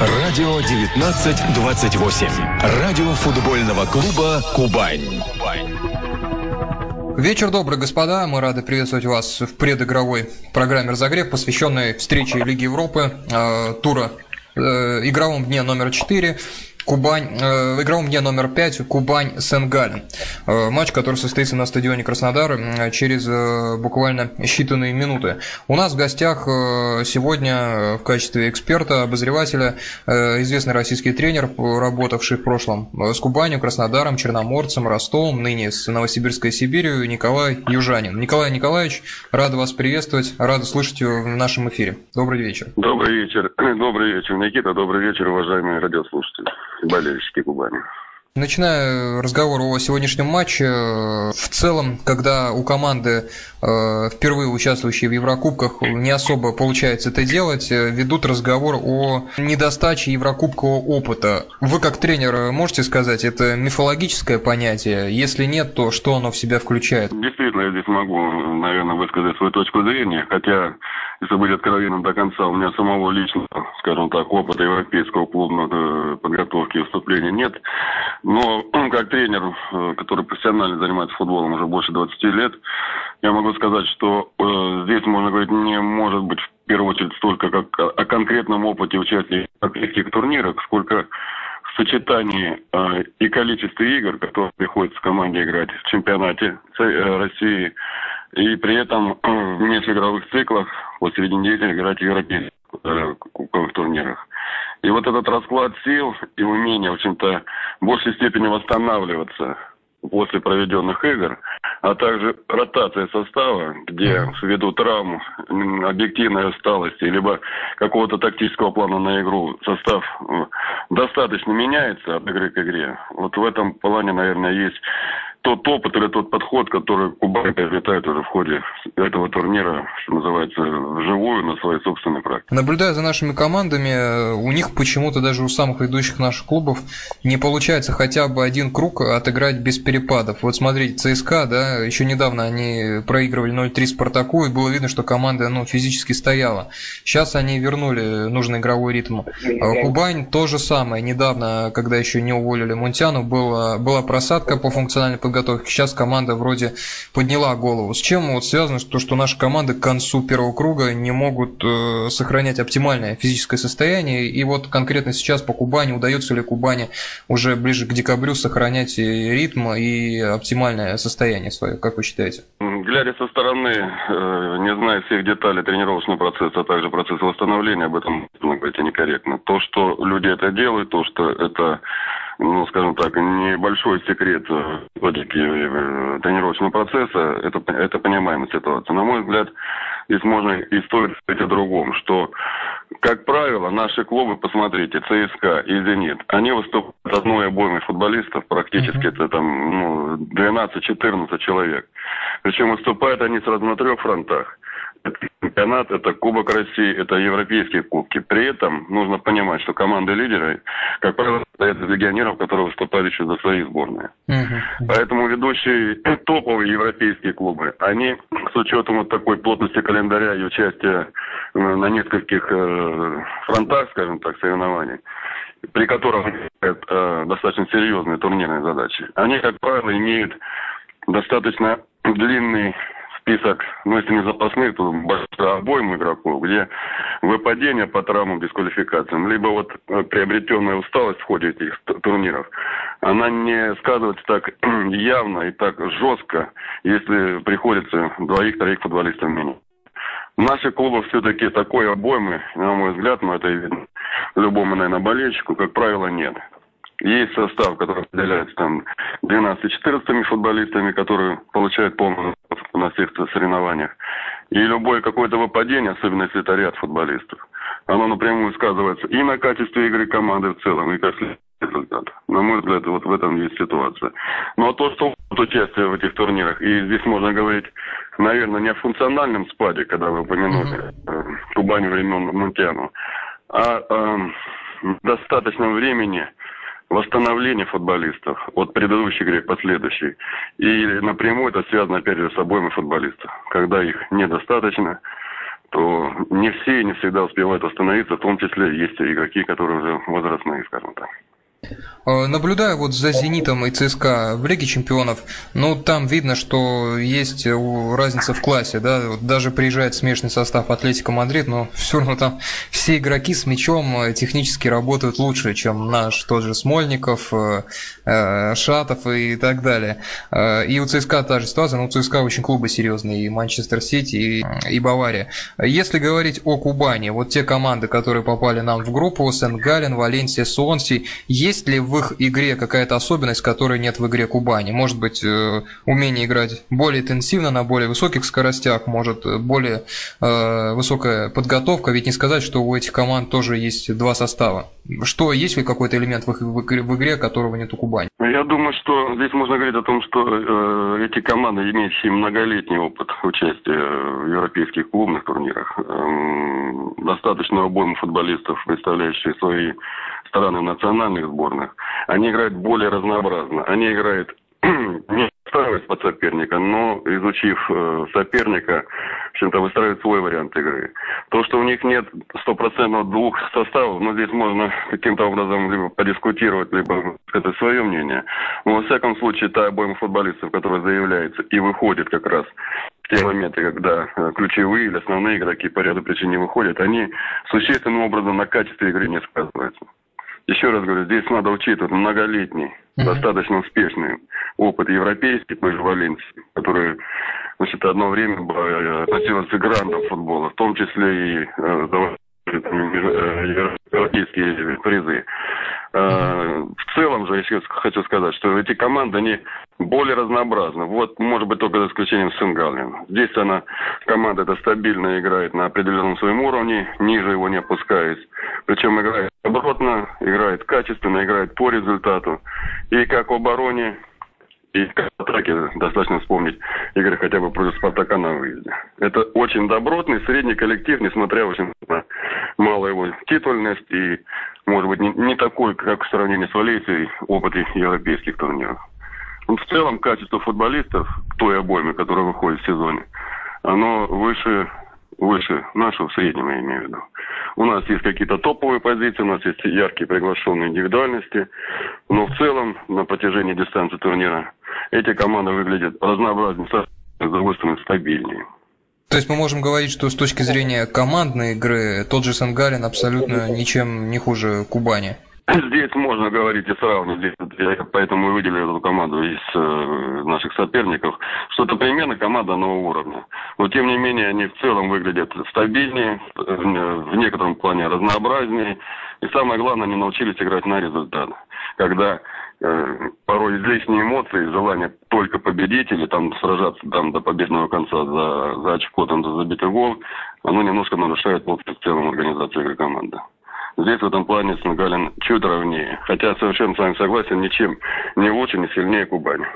Радио 1928. Радио футбольного клуба «Кубань». Вечер добрый, господа. Мы рады приветствовать вас в предыгровой программе «Разогрев», посвященной встрече Лиги Европы, э, тура э, игровом дне номер 4 Кубань, э, в игровом дне номер 5 Кубань Сен-Гален. Э, матч, который состоится на стадионе Краснодар э, через буквально считанные минуты. У нас в гостях сегодня в качестве эксперта, обозревателя известный российский тренер, работавший в прошлом с Кубанью, Краснодаром, Черноморцем, Ростовом, ныне с Новосибирской Сибирью, Николай Южанин. Николай Николаевич, рад вас приветствовать, рад слышать в нашем эфире. Добрый вечер. Добрый вечер. Добрый вечер, Никита. Добрый вечер, уважаемые радиослушатели болельщики Кубани. Начиная разговор о сегодняшнем матче, в целом, когда у команды, э, впервые участвующей в Еврокубках, не особо получается это делать, э, ведут разговор о недостаче Еврокубкового опыта. Вы как тренер можете сказать, это мифологическое понятие? Если нет, то что оно в себя включает? Действительно, я здесь могу, наверное, высказать свою точку зрения, хотя если быть откровенным до конца, у меня самого личного, скажем так, опыта европейского клубной э, подготовки и выступления нет. Но как тренер, э, который профессионально занимается футболом уже больше 20 лет, я могу сказать, что э, здесь можно говорить не может быть в первую очередь столько как о конкретном опыте участия в европейских турнирах, сколько в сочетании э, и количестве игр, которые приходится команде играть в чемпионате э, России, и при этом в межигровых циклах по середине недели играть в европейских э, кубковых турнирах. И вот этот расклад сил и умение, в общем-то, в большей степени восстанавливаться после проведенных игр, а также ротация состава, где ввиду травм, объективной усталости, либо какого-то тактического плана на игру состав э, достаточно меняется от игры к игре. Вот в этом плане, наверное, есть тот опыт или тот подход, который Кубань приобретает уже в ходе этого турнира, что называется, вживую на своей собственной практике. Наблюдая за нашими командами, у них почему-то даже у самых ведущих наших клубов не получается хотя бы один круг отыграть без перепадов. Вот смотрите, ЦСКА, да, еще недавно они проигрывали 0-3 Спартаку, и было видно, что команда ну, физически стояла. Сейчас они вернули нужный игровой ритм. А Кубань то же самое. Недавно, когда еще не уволили Мунтяну, была, была просадка по функциональной подготовки. Сейчас команда вроде подняла голову. С чем вот связано то, что наши команды к концу первого круга не могут э, сохранять оптимальное физическое состояние? И вот конкретно сейчас по Кубани, удается ли Кубани уже ближе к декабрю сохранять и ритм, и оптимальное состояние свое, как вы считаете? Глядя со стороны, э, не зная всех деталей тренировочного процесса, а также процесса восстановления, об этом говорить некорректно. То, что люди это делают, то, что это ну, скажем так, небольшой секрет логики э, тренировочного процесса, это, это понимаемая ситуация. На мой взгляд, здесь можно и стоит сказать о другом, что, как правило, наши клубы, посмотрите, ЦСКА и «Зенит», они выступают одной обоймой футболистов, практически mm-hmm. это там ну, 12-14 человек. Причем выступают они сразу на трех фронтах чемпионат, это Кубок России, это европейские кубки. При этом нужно понимать, что команды лидеры, как правило, состоят из легионеров, которые выступали еще за свои сборные. Uh-huh. Поэтому ведущие топовые европейские клубы, они с учетом вот такой плотности календаря и участия э, на нескольких э, фронтах, скажем так, соревнований, при которых э, достаточно серьезные турнирные задачи, они, как правило, имеют достаточно длинный список, ну если не запасных, то большой обоим игроков, где выпадение по травмам, дисквалификациям, либо вот э, приобретенная усталость в ходе этих турниров, она не сказывается так явно и так жестко, если приходится двоих-троих футболистов менять. В наших клубах все-таки такой обоймы, на мой взгляд, но это видно любому, наверное, болельщику, как правило, нет. Есть состав, который определяется там 12-14 футболистами, которые получают полную на всех соревнованиях. И любое какое-то выпадение, особенно если это ряд футболистов, оно напрямую сказывается и на качестве игры команды в целом, и как результат. На мой взгляд, вот в этом есть ситуация. А то, что участие в этих турнирах, и здесь можно говорить, наверное, не о функциональном спаде, когда вы упомянули э, Кубань времен Мунтиану, а э, достаточном времени восстановление футболистов от предыдущей игры к последующей. И напрямую это связано, опять же, с обоими футболистов. Когда их недостаточно, то не все и не всегда успевают остановиться, в том числе есть игроки, которые уже возрастные, скажем так. Э, наблюдаю вот за «Зенитом» и ЦСКА в Лиге чемпионов, ну, там видно, что есть разница в классе, да, вот даже приезжает смешанный состав Атлетика Мадрид, но все равно там все игроки с мячом э, технически работают лучше, чем наш тот же Смольников, э, Шатов и так далее. И у ЦСКА та же ситуация, но у ЦСКА очень клубы серьезные, и Манчестер Сити, и, и Бавария. Если говорить о Кубани, вот те команды, которые попали нам в группу, Сент-Гален, Валенсия, Суонси, есть ли в их игре какая-то особенность, которой нет в игре Кубани? Может быть, э, умение играть более интенсивно, на более высоких скоростях, может, э, более э, высокая подготовка, ведь не сказать, что у этих команд тоже есть два состава. Что, есть ли какой-то элемент в, их, в, игре, в игре, которого нет у Кубани? Я думаю, что здесь можно говорить о том, что э, эти команды, имеющие многолетний опыт участия в европейских клубных турнирах, э, достаточно обойму футболистов, представляющих свои страны национальных сборных, они играют более разнообразно. Они играют не подстраиваясь под соперника, но изучив э, соперника, в общем-то, выстраивать свой вариант игры. То, что у них нет стопроцентно двух составов, ну, здесь можно каким-то образом либо подискутировать, либо сказать свое мнение. Но, во всяком случае, та обойма футболистов, которая заявляется и выходит как раз в те моменты, когда э, ключевые или основные игроки по ряду причин не выходят, они существенным образом на качестве игры не сказываются. Еще раз говорю, здесь надо учитывать многолетний, mm-hmm. достаточно успешный опыт же Валенсии, который значит, одно время э, относился к грандам футбола, в том числе и э, европейские призы. Э, в целом же, еще хочу сказать, что эти команды, они более разнообразны. Вот, может быть, только за исключением Сенгалин. Здесь она, команда эта стабильно играет на определенном своем уровне, ниже его не опускаясь. Причем играет оборотно, играет качественно, играет по результату. И как в обороне, и как в атаке достаточно вспомнить игры хотя бы против Спартака на выезде. Это очень добротный средний коллектив, несмотря очень на малую его титульность и, может быть, не, не такой, как в сравнении с Валейцией, опыт европейских турниров. Но в целом качество футболистов той обойме, которая выходит в сезоне, оно выше выше нашего среднего, я имею в виду. У нас есть какие-то топовые позиции, у нас есть яркие приглашенные индивидуальности, но в целом на протяжении дистанции турнира эти команды выглядят разнообразнее, с другой стороны, стабильнее. То есть мы можем говорить, что с точки зрения командной игры тот же Сенгалин абсолютно ничем не хуже Кубани? Здесь можно говорить и сравнивать, я поэтому и выделил эту команду из э, наших соперников, что это примерно команда нового уровня. Но тем не менее они в целом выглядят стабильнее, в некотором плане разнообразнее. И самое главное, они научились играть на результат. Когда э, порой излишние эмоции, желание только победить или там сражаться там до победного конца за, за очко, там за забитый гол, оно немножко нарушает в целом организацию игры команды. Здесь в этом плане Сенгалин чуть ровнее. Хотя совершенно с вами согласен, ничем не лучше, не сильнее Кубани.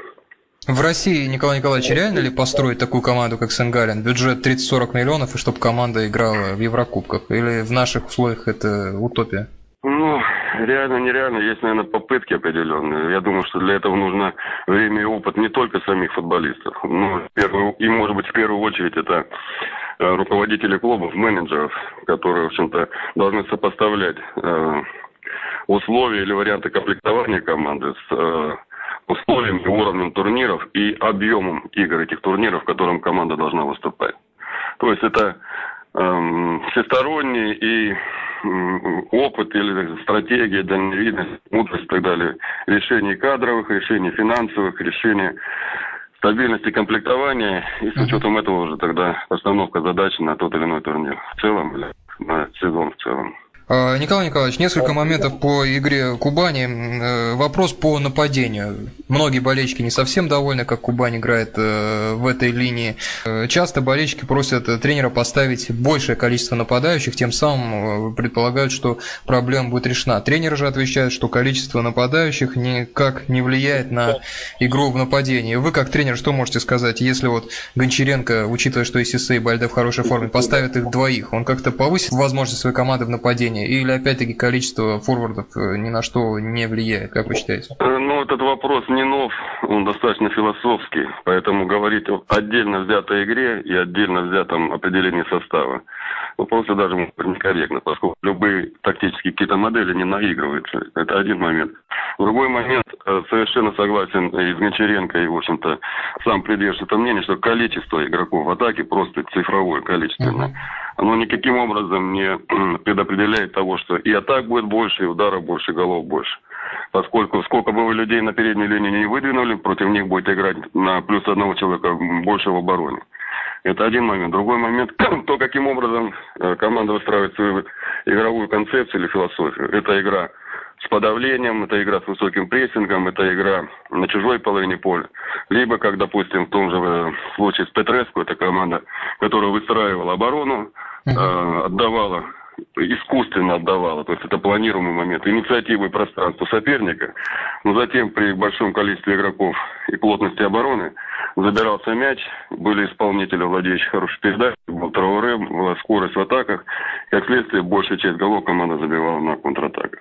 В России, Николай Николаевич, реально ли построить такую команду, как Сенгалин? Бюджет 30-40 миллионов, и чтобы команда играла в Еврокубках? Или в наших условиях это утопия? Ну, реально, нереально. Есть, наверное, попытки определенные. Я думаю, что для этого нужно время и опыт не только самих футболистов. Ну, первую, и, может быть, в первую очередь это руководителей клубов, менеджеров, которые, в общем-то, должны сопоставлять э, условия или варианты комплектования команды с э, условиями уровнем турниров и объемом игр этих турниров, в котором команда должна выступать. То есть это э, всесторонний и опыт или стратегия, дальновидность, мудрость и так далее, решений кадровых, решений финансовых, решений стабильности комплектования и с учетом этого уже тогда постановка задач на тот или иной турнир в целом или на сезон в целом. А, Николай Николаевич, несколько моментов по игре Кубани. Э, вопрос по нападению. Многие болельщики не совсем довольны, как Кубань играет э, в этой линии. Э, часто болельщики просят тренера поставить большее количество нападающих, тем самым предполагают, что проблема будет решена. Тренер же отвечает, что количество нападающих никак не влияет на игру в нападении. Вы как тренер что можете сказать, если вот Гончаренко, учитывая, что Исисе и Бальде в хорошей форме, поставит их двоих, он как-то повысит возможность своей команды в нападении? Или опять-таки количество форвардов э, ни на что не влияет, как вы считаете? Э, ну, этот вопрос не нов, он достаточно философский, поэтому говорить о отдельно взятой игре и отдельно взятом определении состава просто даже некорректно, поскольку любые тактические какие-то модели не наигрываются. Это один момент. Другой момент, э, совершенно согласен и с Гончаренко, и, в общем-то, сам придерживается мнение, что количество игроков в атаке просто цифровое, количественное. Оно никаким образом не предопределяет того, что и атак будет больше, и ударов больше, и голов больше поскольку сколько бы вы людей на передней линии не выдвинули, против них будет играть на плюс одного человека больше в обороне. Это один момент. Другой момент, то, каким образом э, команда выстраивает свою игровую концепцию или философию. Это игра с подавлением, это игра с высоким прессингом, это игра на чужой половине поля. Либо, как, допустим, в том же э, случае с Петреску, это команда, которая выстраивала оборону, э, отдавала искусственно отдавала, то есть это планируемый момент, инициативы пространства соперника, но затем при большом количестве игроков и плотности обороны забирался мяч, были исполнители, владеющие хорошей передачей, был Трауре, была скорость в атаках, как следствие большая часть голов команда забивала на контратаках.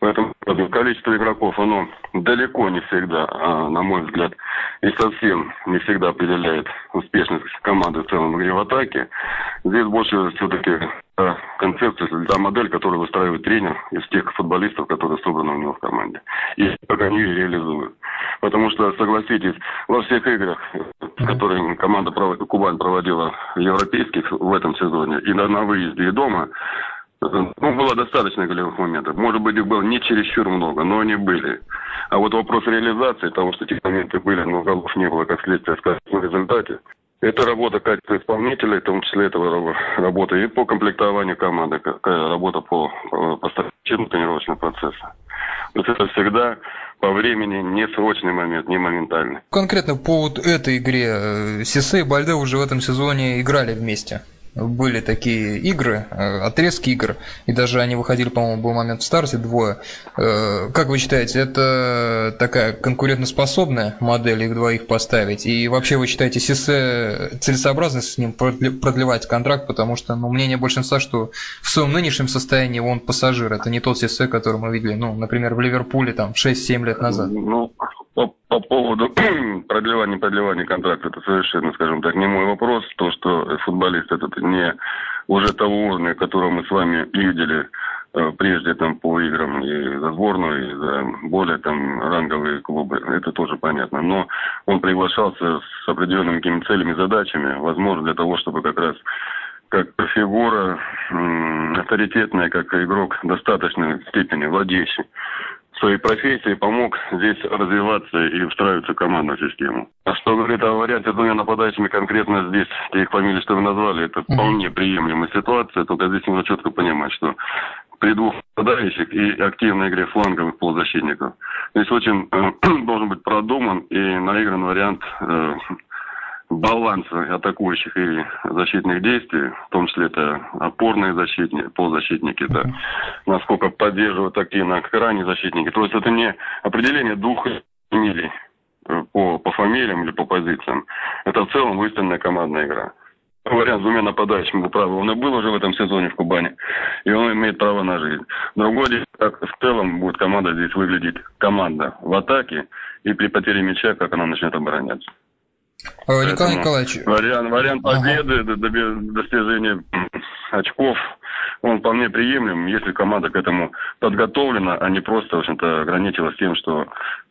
Поэтому количество игроков, оно далеко не всегда, а, на мой взгляд, и совсем не всегда определяет успешность команды в целом в игре в атаке. Здесь больше все-таки концепция, та модель, которую выстраивает тренер из тех футболистов, которые собраны у него в команде. И как они ее реализуют. Потому что, согласитесь, во всех играх, которые команда Кубань проводила европейских в этом сезоне, и на выезде, и дома, ну, было достаточно голевых моментов. Может быть, их было не чересчур много, но они были. А вот вопрос реализации того, что эти моменты были, но голов не было, как следствие, скажем, в результате, это работа качества исполнителей, в том числе этого работа и по комплектованию команды, работа по, по тренировочного процесса. То есть это всегда по времени не срочный момент, не моментальный. Конкретно по вот этой игре э, Сисе и Бальде уже в этом сезоне играли вместе были такие игры, э, отрезки игр, и даже они выходили, по-моему, был момент в старте, двое. Э, как вы считаете, это такая конкурентоспособная модель их двоих поставить? И вообще вы считаете Сисе целесообразно с ним продлевать контракт, потому что ну, мнение большинства, что в своем нынешнем состоянии он пассажир, это не тот Сисе, который мы видели, ну, например, в Ливерпуле там 6-7 лет назад. Ну, по, по поводу продлевания продлевания контракта, это совершенно, скажем так, не мой вопрос. То, что футболист этот не уже того уровня, которого мы с вами видели э, прежде там по играм и за сборную, и за более там ранговые клубы, это тоже понятно. Но он приглашался с определенными какими целями, задачами, возможно, для того, чтобы как раз как фигура авторитетная, как игрок достаточной степени владеющий своей профессии помог здесь развиваться и устраиваться в командную систему. А что говорит о варианте двумя нападающими конкретно здесь, те их фамилии, что вы назвали, это вполне приемлемая ситуация, только здесь нужно четко понимать, что при двух нападающих и активной игре фланговых полузащитников. Здесь очень э, должен быть продуман и наигран вариант э, баланса атакующих и защитных действий, в том числе это опорные защитники, полузащитники, да, насколько поддерживают активно крайние защитники. То есть это не определение двух фамилий э, по, по фамилиям или по позициям. Это в целом выстроенная командная игра. Вариант с двумя нападающими, вы правы, он и был уже в этом сезоне в Кубани, и он имеет право на жизнь. Другое дело, как в целом будет команда здесь выглядеть, команда в атаке, и при потере мяча, как она начнет обороняться. Э, Николай Николаевич. Вариант, вариант победы, ага. достижения очков, он вполне приемлем, если команда к этому подготовлена, а не просто, в общем-то, ограничилась тем, что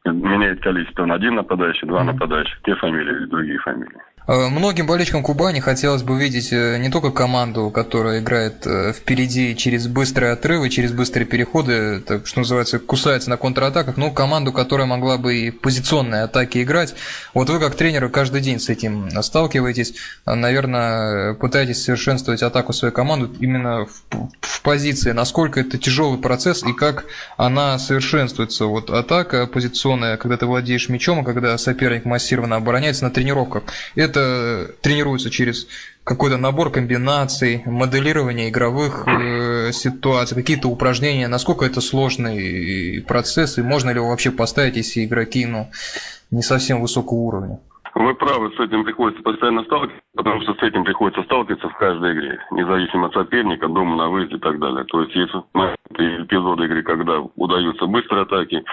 меняет количество на один нападающий, два нападающих, те фамилии или другие фамилии. Э, многим болельщикам Кубани хотелось бы видеть э, не только команду, которая играет э, впереди через быстрые отрывы, через быстрые переходы, так что называется, кусается на контратаках, но команду, которая могла бы и позиционные атаки играть. Вот вы как тренер каждый день с этим сталкиваетесь, наверное, пытаетесь совершенствовать атаку своей команды именно в, в позиции, насколько это тяжелый процесс и как она совершенствуется. Вот атака позиционная, когда ты владеешь мячом, а когда соперник массированно обороняется на тренировках. Это это тренируется через какой-то набор комбинаций, моделирование игровых э, ситуаций, какие-то упражнения, насколько это сложный процесс, и можно ли его вообще поставить, если игроки ну, не совсем высокого уровня? Вы правы, с этим приходится постоянно сталкиваться, потому что с этим приходится сталкиваться в каждой игре, независимо от соперника, дома, на выезде и так далее. То есть есть эпизоды игры, когда удаются быстрые атаки,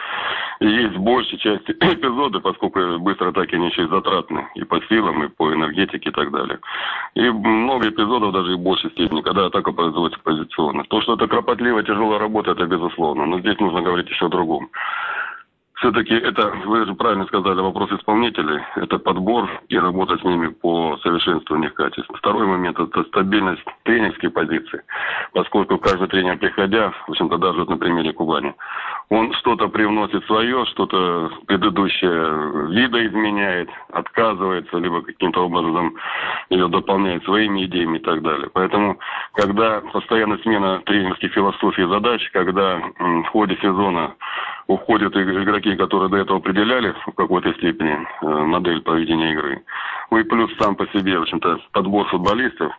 и есть большей части эпизоды, поскольку быстрые атаки, они еще и затратны и по силам, и по энергетике и так далее. И много эпизодов даже и в большей степени, когда атака производится позиционно. То, что это кропотливая, тяжелая работа, это безусловно. Но здесь нужно говорить еще о другом все-таки это, вы же правильно сказали, вопрос исполнителей. Это подбор и работа с ними по совершенствованию их качеств. Второй момент – это стабильность тренерской позиции. Поскольку каждый тренер, приходя, в общем-то, даже вот на примере Кубани, он что-то привносит свое, что-то предыдущее видоизменяет, отказывается, либо каким-то образом ее дополняет своими идеями и так далее. Поэтому, когда постоянно смена тренерских философий и задач, когда в ходе сезона уходят игроки, которые до этого определяли в какой-то степени э, модель поведения игры. Ну и плюс сам по себе, в общем-то, подбор футболистов,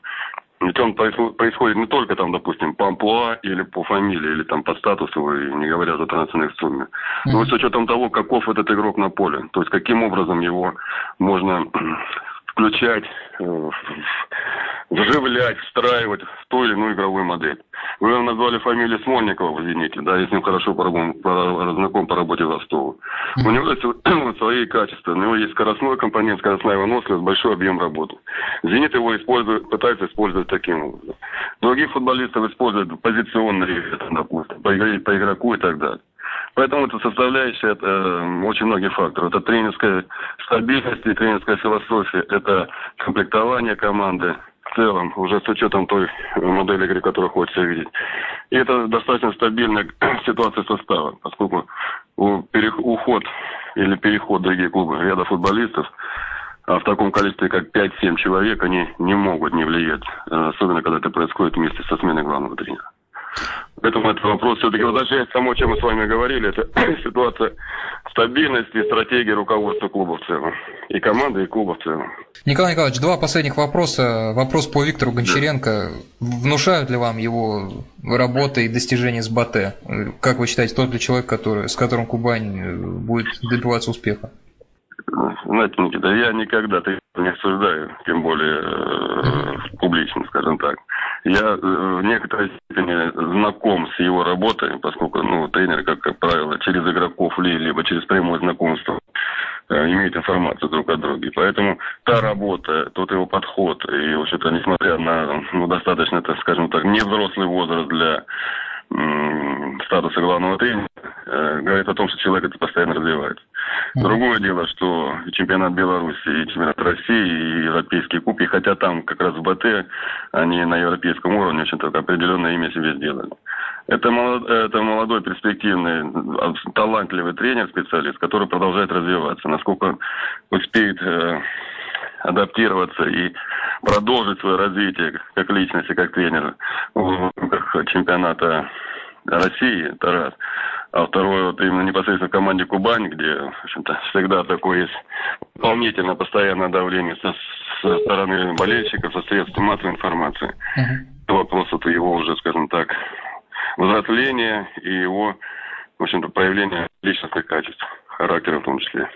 ведь он происходит не только там, допустим, по амплуа или по фамилии, или там по статусу, и не говоря о трансферной сумме. Но с учетом того, каков этот игрок на поле. То есть каким образом его можно включать, э, вживлять, встраивать в ту или иную игровую модель. Вы его назвали фамилию Смольникова в «Зените», да, я с ним хорошо знаком по работе в Ростову. У него есть свои качества, у него есть скоростной компонент, скоростная выносливость, большой объем работы. «Зенит» его использует, пытается использовать таким образом. Других футболистов используют позиционные, допустим, по, по игроку и так далее. Поэтому это составляющая это э, очень многие факторы. Это тренерская стабильность и тренерская философия, это комплектование команды, в целом, уже с учетом той модели игры, которую хочется видеть. И это достаточно стабильная ситуация состава, поскольку уход или переход других клубов, ряда футболистов, а в таком количестве, как 5-7 человек, они не могут не влиять, э, особенно когда это происходит вместе со сменой главного тренера. Поэтому этот вопрос все-таки возвращаясь к тому, чем мы с вами говорили, это ситуация стабильности и стратегии руководства клуба в целом. И команды, и клуба в целом. Николай Николаевич, два последних вопроса. Вопрос по Виктору Гончаренко. Внушают ли вам его работы и достижения с БАТЭ? Как вы считаете, тот ли человек, который, с которым Кубань будет добиваться успеха? Знаете, Никита, я никогда не обсуждаю, тем более э, публично, скажем так. Я э, в некоторой степени знаком с его работой, поскольку ну, тренер, как, как правило, через игроков ли, либо через прямое знакомство э, имеет информацию друг о друге. Поэтому та работа, тот его подход, и, в общем-то, несмотря на ну, достаточно, так скажем так, невзрослый возраст для статуса главного тренера, э, говорит о том, что человек это постоянно развивается. Другое дело, что чемпионат Беларуси, и чемпионат России, и европейские кубки, хотя там как раз в БТ, они на европейском уровне очень так определенное имя себе сделали. Это, молод, это молодой, перспективный, талантливый тренер, специалист, который продолжает развиваться. Насколько успеет э, адаптироваться и продолжить свое развитие как личности, как тренера в рамках чемпионата России, это раз. А второе, вот именно непосредственно в команде Кубань, где, в общем-то, всегда такое есть дополнительное постоянное давление со, со стороны болельщиков, со средств массовой информации. Uh-huh. Вопрос это его уже, скажем так, взросления и его, в общем-то, проявления личностных качеств, характера в том числе.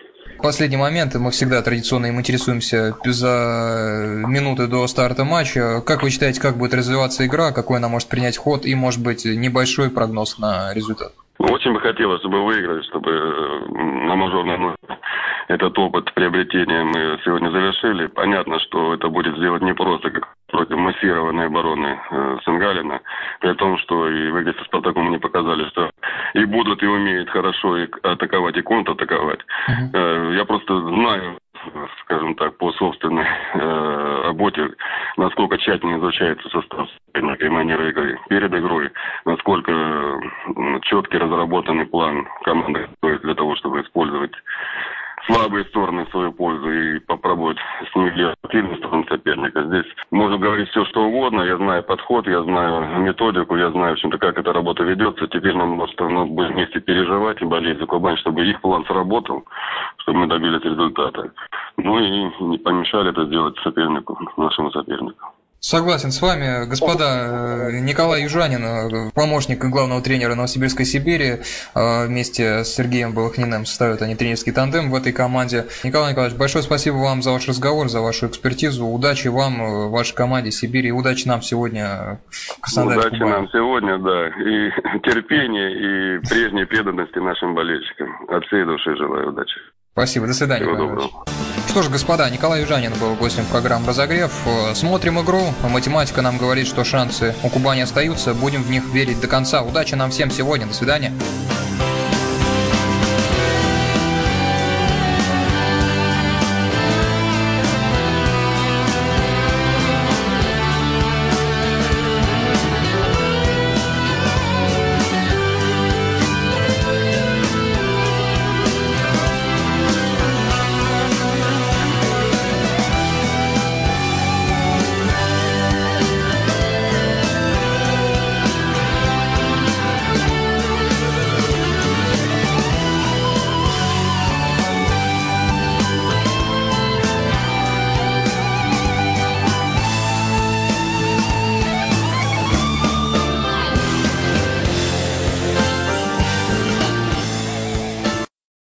Последний момент. Мы всегда традиционно им интересуемся за минуты до старта матча. Как вы считаете, как будет развиваться игра, какой она может принять ход и, может быть, небольшой прогноз на результат? Очень бы хотелось, чтобы выиграли, чтобы на мажорном этот опыт приобретения мы сегодня завершили. Понятно, что это будет сделать не просто как против массированной обороны э, Сенгалина, при том, что и в игре со Спартаком они показали, что и будут, и умеют хорошо и атаковать, и контратаковать. Uh-huh. Э, я просто знаю, скажем так, по собственной э, работе, насколько тщательно изучается состав и манера игры перед игрой, насколько э, четкий разработанный план команды для того, чтобы использовать слабые стороны в свою пользу и попробовать снизить сильные стороны соперника. Здесь можно говорить все, что угодно. Я знаю подход, я знаю методику, я знаю, в общем-то, как эта работа ведется. Теперь нам просто ну, будем вместе переживать и болеть за Кубань, чтобы их план сработал, чтобы мы добились результата. Ну и не помешали это сделать сопернику, нашему сопернику. Согласен с вами. Господа, э, Николай Южанин, э, помощник главного тренера Новосибирской Сибири, э, вместе с Сергеем Балахниным составят они тренерский тандем в этой команде. Николай Николаевич, большое спасибо вам за ваш разговор, за вашу экспертизу. Удачи вам, вашей команде Сибири, удачи нам сегодня в Краснодаре. Удачи нам сегодня, да, и терпения, и прежней преданности нашим болельщикам. От всей души желаю удачи. Спасибо, до свидания. Всего доброго. Что ж, господа, Николай Южанин был гостем программы «Разогрев». Смотрим игру. Математика нам говорит, что шансы у Кубани остаются. Будем в них верить до конца. Удачи нам всем сегодня. До свидания.